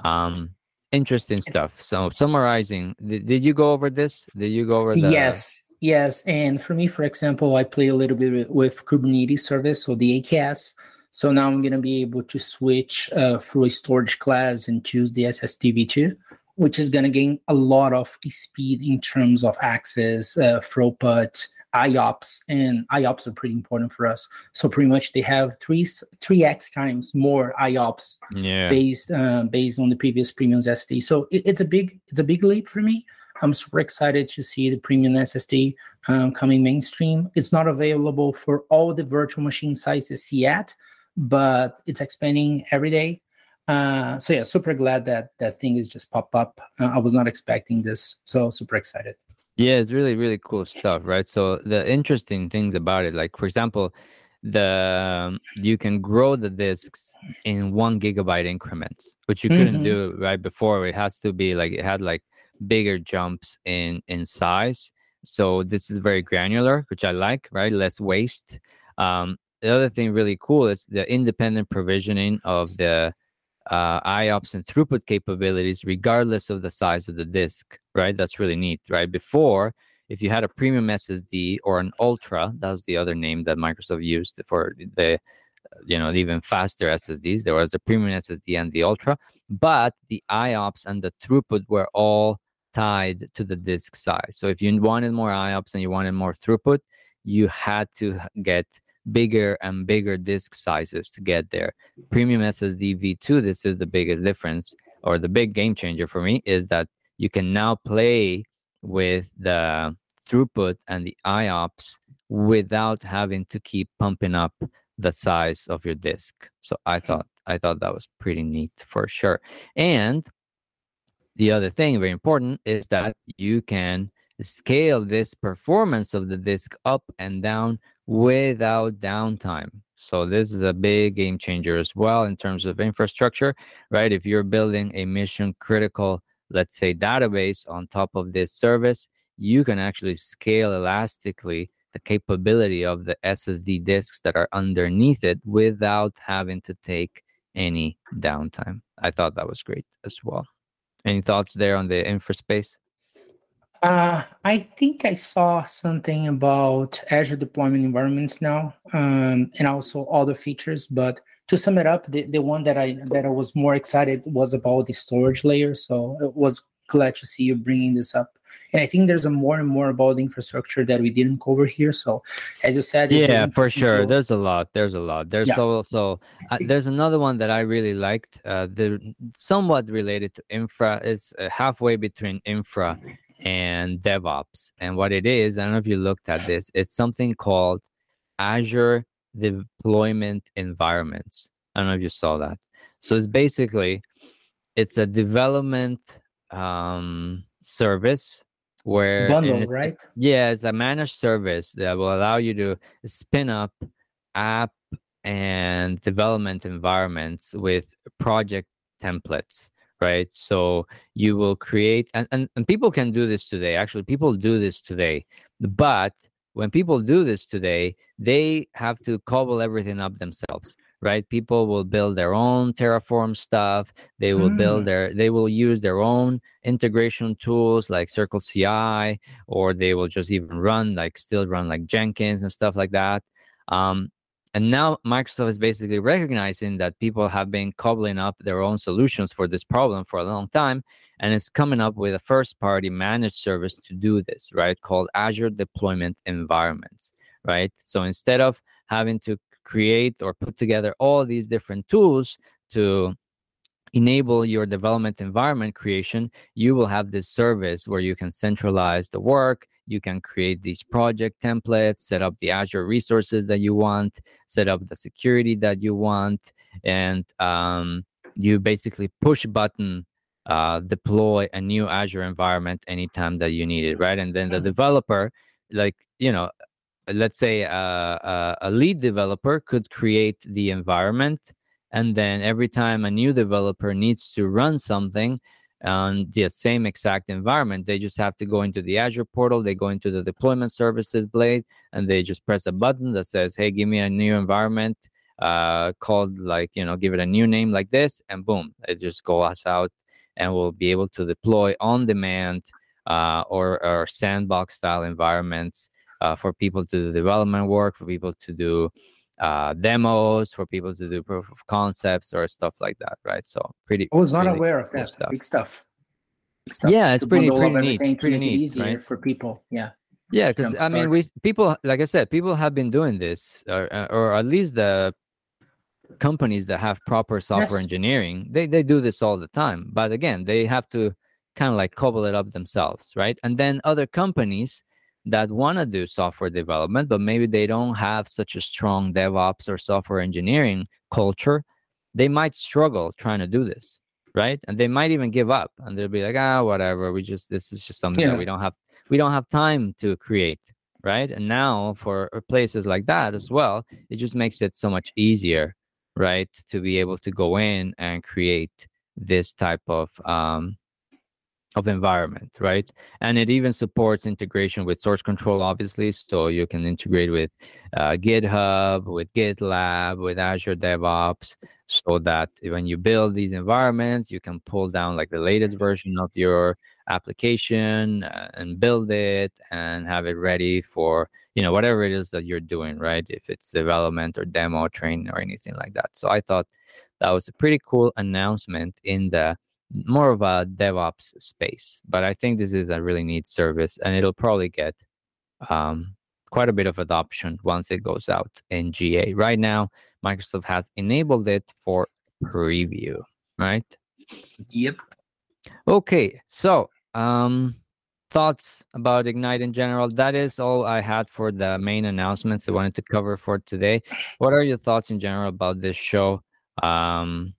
Speaker 2: Um, interesting stuff. So, summarizing, did, did you go over this? Did you go over the?
Speaker 3: Yes, yes. And for me, for example, I play a little bit with Kubernetes service, so the AKS. So now I'm going to be able to switch uh, through a storage class and choose the SSD V2, which is going to gain a lot of speed in terms of access, uh, throughput, IOPS, and IOPS are pretty important for us. So pretty much they have three three x times more IOPS yeah. based uh, based on the previous premium SSD. So it, it's a big it's a big leap for me. I'm super excited to see the premium SSD um, coming mainstream. It's not available for all the virtual machine sizes yet, but it's expanding every day. Uh, so yeah, super glad that that thing is just pop up. Uh, I was not expecting this, so super excited.
Speaker 2: Yeah, it's really, really cool stuff, right? So the interesting things about it, like for example, the um, you can grow the disks in one gigabyte increments, which you couldn't mm-hmm. do right before. It has to be like it had like bigger jumps in in size. So this is very granular, which I like, right? Less waste. Um, the other thing really cool is the independent provisioning of the uh, IOPS and throughput capabilities, regardless of the size of the disk, right? That's really neat, right? Before, if you had a premium SSD or an Ultra, that was the other name that Microsoft used for the, you know, even faster SSDs. There was a premium SSD and the Ultra, but the IOPS and the throughput were all tied to the disk size. So if you wanted more IOPS and you wanted more throughput, you had to get bigger and bigger disk sizes to get there. Premium SSD V2, this is the biggest difference or the big game changer for me is that you can now play with the throughput and the IOPS without having to keep pumping up the size of your disk. So I thought I thought that was pretty neat for sure. And the other thing very important is that you can scale this performance of the disk up and down without downtime. So this is a big game changer as well in terms of infrastructure, right? If you're building a mission critical, let's say database on top of this service, you can actually scale elastically the capability of the SSD disks that are underneath it without having to take any downtime. I thought that was great as well. Any thoughts there on the infra space?
Speaker 3: Uh, I think I saw something about Azure deployment environments now, um, and also other features. But to sum it up, the, the one that I that I was more excited was about the storage layer. So it was glad to see you bringing this up. And I think there's a more and more about infrastructure that we didn't cover here. So, as you said,
Speaker 2: yeah, for sure. There's a lot. There's a lot. There's yeah. also uh, there's another one that I really liked. Uh, the somewhat related to infra is uh, halfway between infra and DevOps. And what it is, I don't know if you looked at this. It's something called Azure Deployment Environments. I don't know if you saw that. So it's basically it's a development um, service where
Speaker 3: bundle, right?
Speaker 2: Yeah, it's a managed service that will allow you to spin up app and development environments with project templates right so you will create and, and, and people can do this today actually people do this today but when people do this today they have to cobble everything up themselves right? People will build their own terraform stuff. They will mm. build their they will use their own integration tools like circle ci or they will just even run like still run like jenkins and stuff like that. Um, and now microsoft is basically recognizing that people have been cobbling up their own solutions for this problem for a long time and it's coming up with a first party managed service to do this right? Called azure deployment environments right? So instead of having to create or put together all these different tools to enable your development environment creation, you will have this service where you can centralize the work. You can create these project templates, set up the Azure resources that you want, set up the security that you want, and um, you basically push button uh, deploy a new Azure environment anytime that you need it, right? And then the mm-hmm. developer, like you know, let's say a, a, a, lead developer could create the environment and then every time a new developer needs to run something on the same exact environment they just have to go into the azure portal they go into the deployment services blade and they just press a button that says hey give me a new environment uh, called like you know give it a new name like this and boom it just goes out and we'll be able to deploy on demand uh, or, or sandbox style environments uh, for people to do development work, for people to do uh, demos, for people to do proof of concepts or stuff like that, right? So pretty.
Speaker 3: I was not aware of that. Stuff. Big stuff.
Speaker 2: Big stuff. Yeah, it's pretty pretty neat. Pretty neat, right?
Speaker 3: For people, yeah.
Speaker 2: Yeah, because I mean, we people like I said, people have been doing this, or or at least the companies that have proper software yes. engineering, they they do this all the time. But again, they have to kind of like cobble it up themselves, right? And then other companies that want to do software development, but maybe they don't have such a strong DevOps or software engineering culture, they might struggle trying to do this, right? And they might even give up and they'll be like, ah, whatever. We just this is just something yeah. that we don't have we don't have time to create, right? And now for places like that as well, it just makes it so much easier, right, to be able to go in and create this type of um, of environment, right? And it even supports integration with source control, obviously. So you can integrate with uh, GitHub, with GitLab, with Azure DevOps, so that when you build these environments, you can pull down like the latest version of your application uh, and build it and have it ready for you know whatever it is that you're doing, right? If it's development or demo, training, or anything like that. So I thought that was a pretty cool announcement in the more of a DevOps space. But I think this is a really neat service, and it'll probably get um, quite a bit of adoption once it goes out in GA. Right now, Microsoft has enabled it for preview, right?
Speaker 3: Yep.
Speaker 2: Okay, so um, thoughts about Ignite in general. That is all I had for the main announcements I wanted to cover for today. What are your thoughts in general about this show? Um,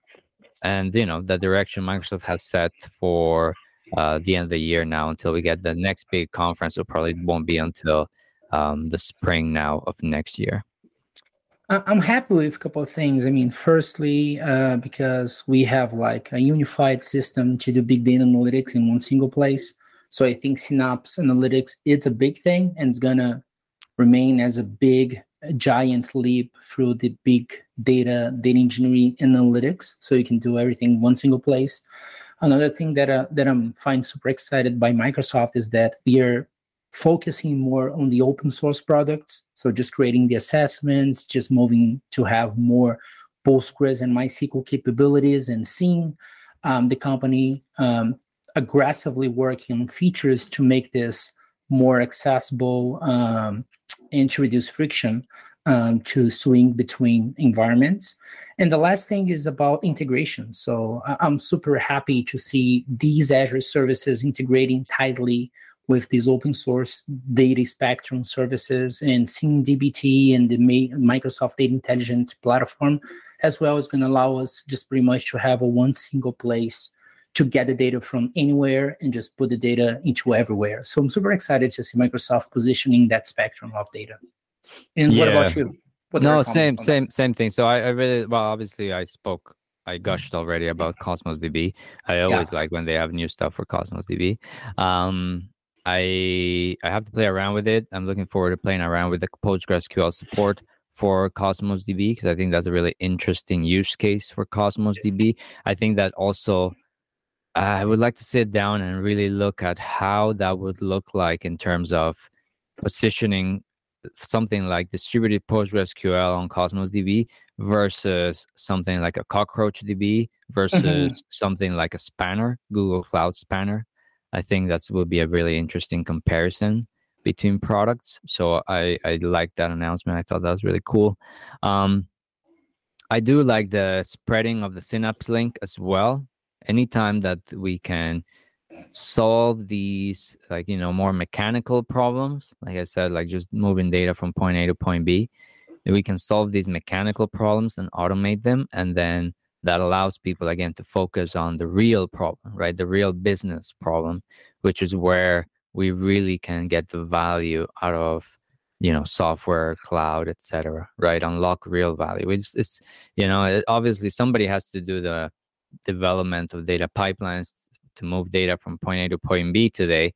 Speaker 2: and you know the direction Microsoft has set for uh, the end of the year now until we get the next big conference. It probably won't be until um, the spring now of next year.
Speaker 3: I'm happy with a couple of things. I mean, firstly, uh, because we have like a unified system to do big data analytics in one single place. So I think Synapse Analytics is a big thing and it's gonna remain as a big a giant leap through the big data, data engineering analytics. So you can do everything in one single place. Another thing that uh, that I'm find super excited by Microsoft is that we are focusing more on the open source products. So just creating the assessments, just moving to have more Postgres and MySQL capabilities, and seeing um, the company um, aggressively working on features to make this more accessible um, and to reduce friction um, to swing between environments. And the last thing is about integration. So I'm super happy to see these Azure services integrating tightly with these open source data spectrum services and seeing DBT and the Microsoft Data Intelligence platform as well is going to allow us just pretty much to have a one single place to get the data from anywhere and just put the data into everywhere. So I'm super excited to see Microsoft positioning that spectrum of data. And yeah. what about you? What
Speaker 2: no, same, same, that? same thing. So I, I really, well, obviously I spoke, I gushed already about Cosmos DB. I always yeah. like when they have new stuff for Cosmos DB. Um, I I have to play around with it. I'm looking forward to playing around with the PostgreSQL support for Cosmos DB because I think that's a really interesting use case for Cosmos DB. I think that also I would like to sit down and really look at how that would look like in terms of positioning something like distributed PostgreSQL on Cosmos DB versus something like a CockroachDB versus mm-hmm. something like a Spanner, Google Cloud Spanner. I think that would be a really interesting comparison between products. So I I like that announcement. I thought that was really cool. Um, I do like the spreading of the Synapse link as well. Anytime that we can solve these like you know more mechanical problems, like I said, like just moving data from point A to point B, we can solve these mechanical problems and automate them, and then that allows people again to focus on the real problem right? The real business problem which is where we really can get the value out of you know software cloud etc right? Unlock real value. It's, it's you know it, obviously somebody has to do the development of data pipelines to move data from point a to point b today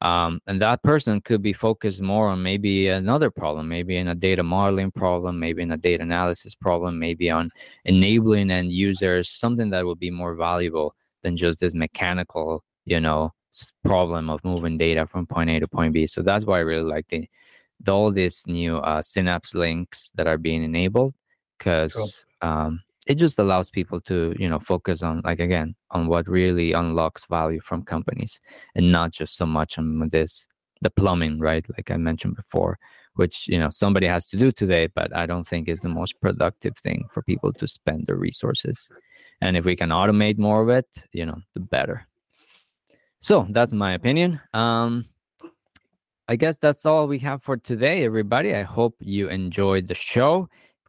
Speaker 2: um, and that person could be focused more on maybe another problem, maybe in a data modeling problem, maybe in a data analysis problem, maybe on enabling end users, something that would be more valuable than just this mechanical, you know, problem of moving data from point A to point B. So that's why I really like the, the all these new uh, Synapse links that are being enabled because cool. um, it just allows people to you know focus on like again on what really unlocks value from companies and not just so much on this the plumbing right like i mentioned before which you know somebody has to do today but i don't think is the most productive thing for people to spend their resources. And if we can automate more of it you know the better. So that's my opinion. Um i guess that's all we have for today everybody. I hope you enjoyed the show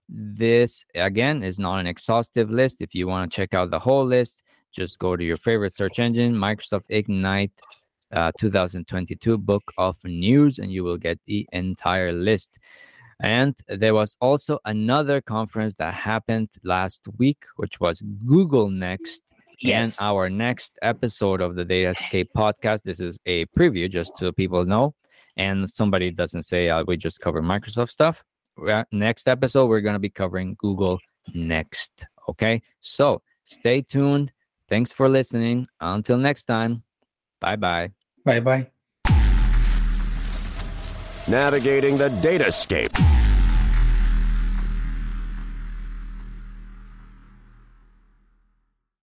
Speaker 2: this again is not an exhaustive list. If you want to check out the whole list, just go to your favorite search engine, Microsoft Ignite uh, 2022 book of news, and you will get the entire list. And there was also another conference that happened last week, which was Google Next. Yes. And our next episode of the Data Datascape podcast, this is a preview just so people know. And somebody doesn't say uh, we just cover Microsoft stuff next episode, we're going to be covering Google Next. Okay. So stay tuned. Thanks for listening. Until next time, bye bye.
Speaker 3: Bye bye.
Speaker 1: Navigating the datascape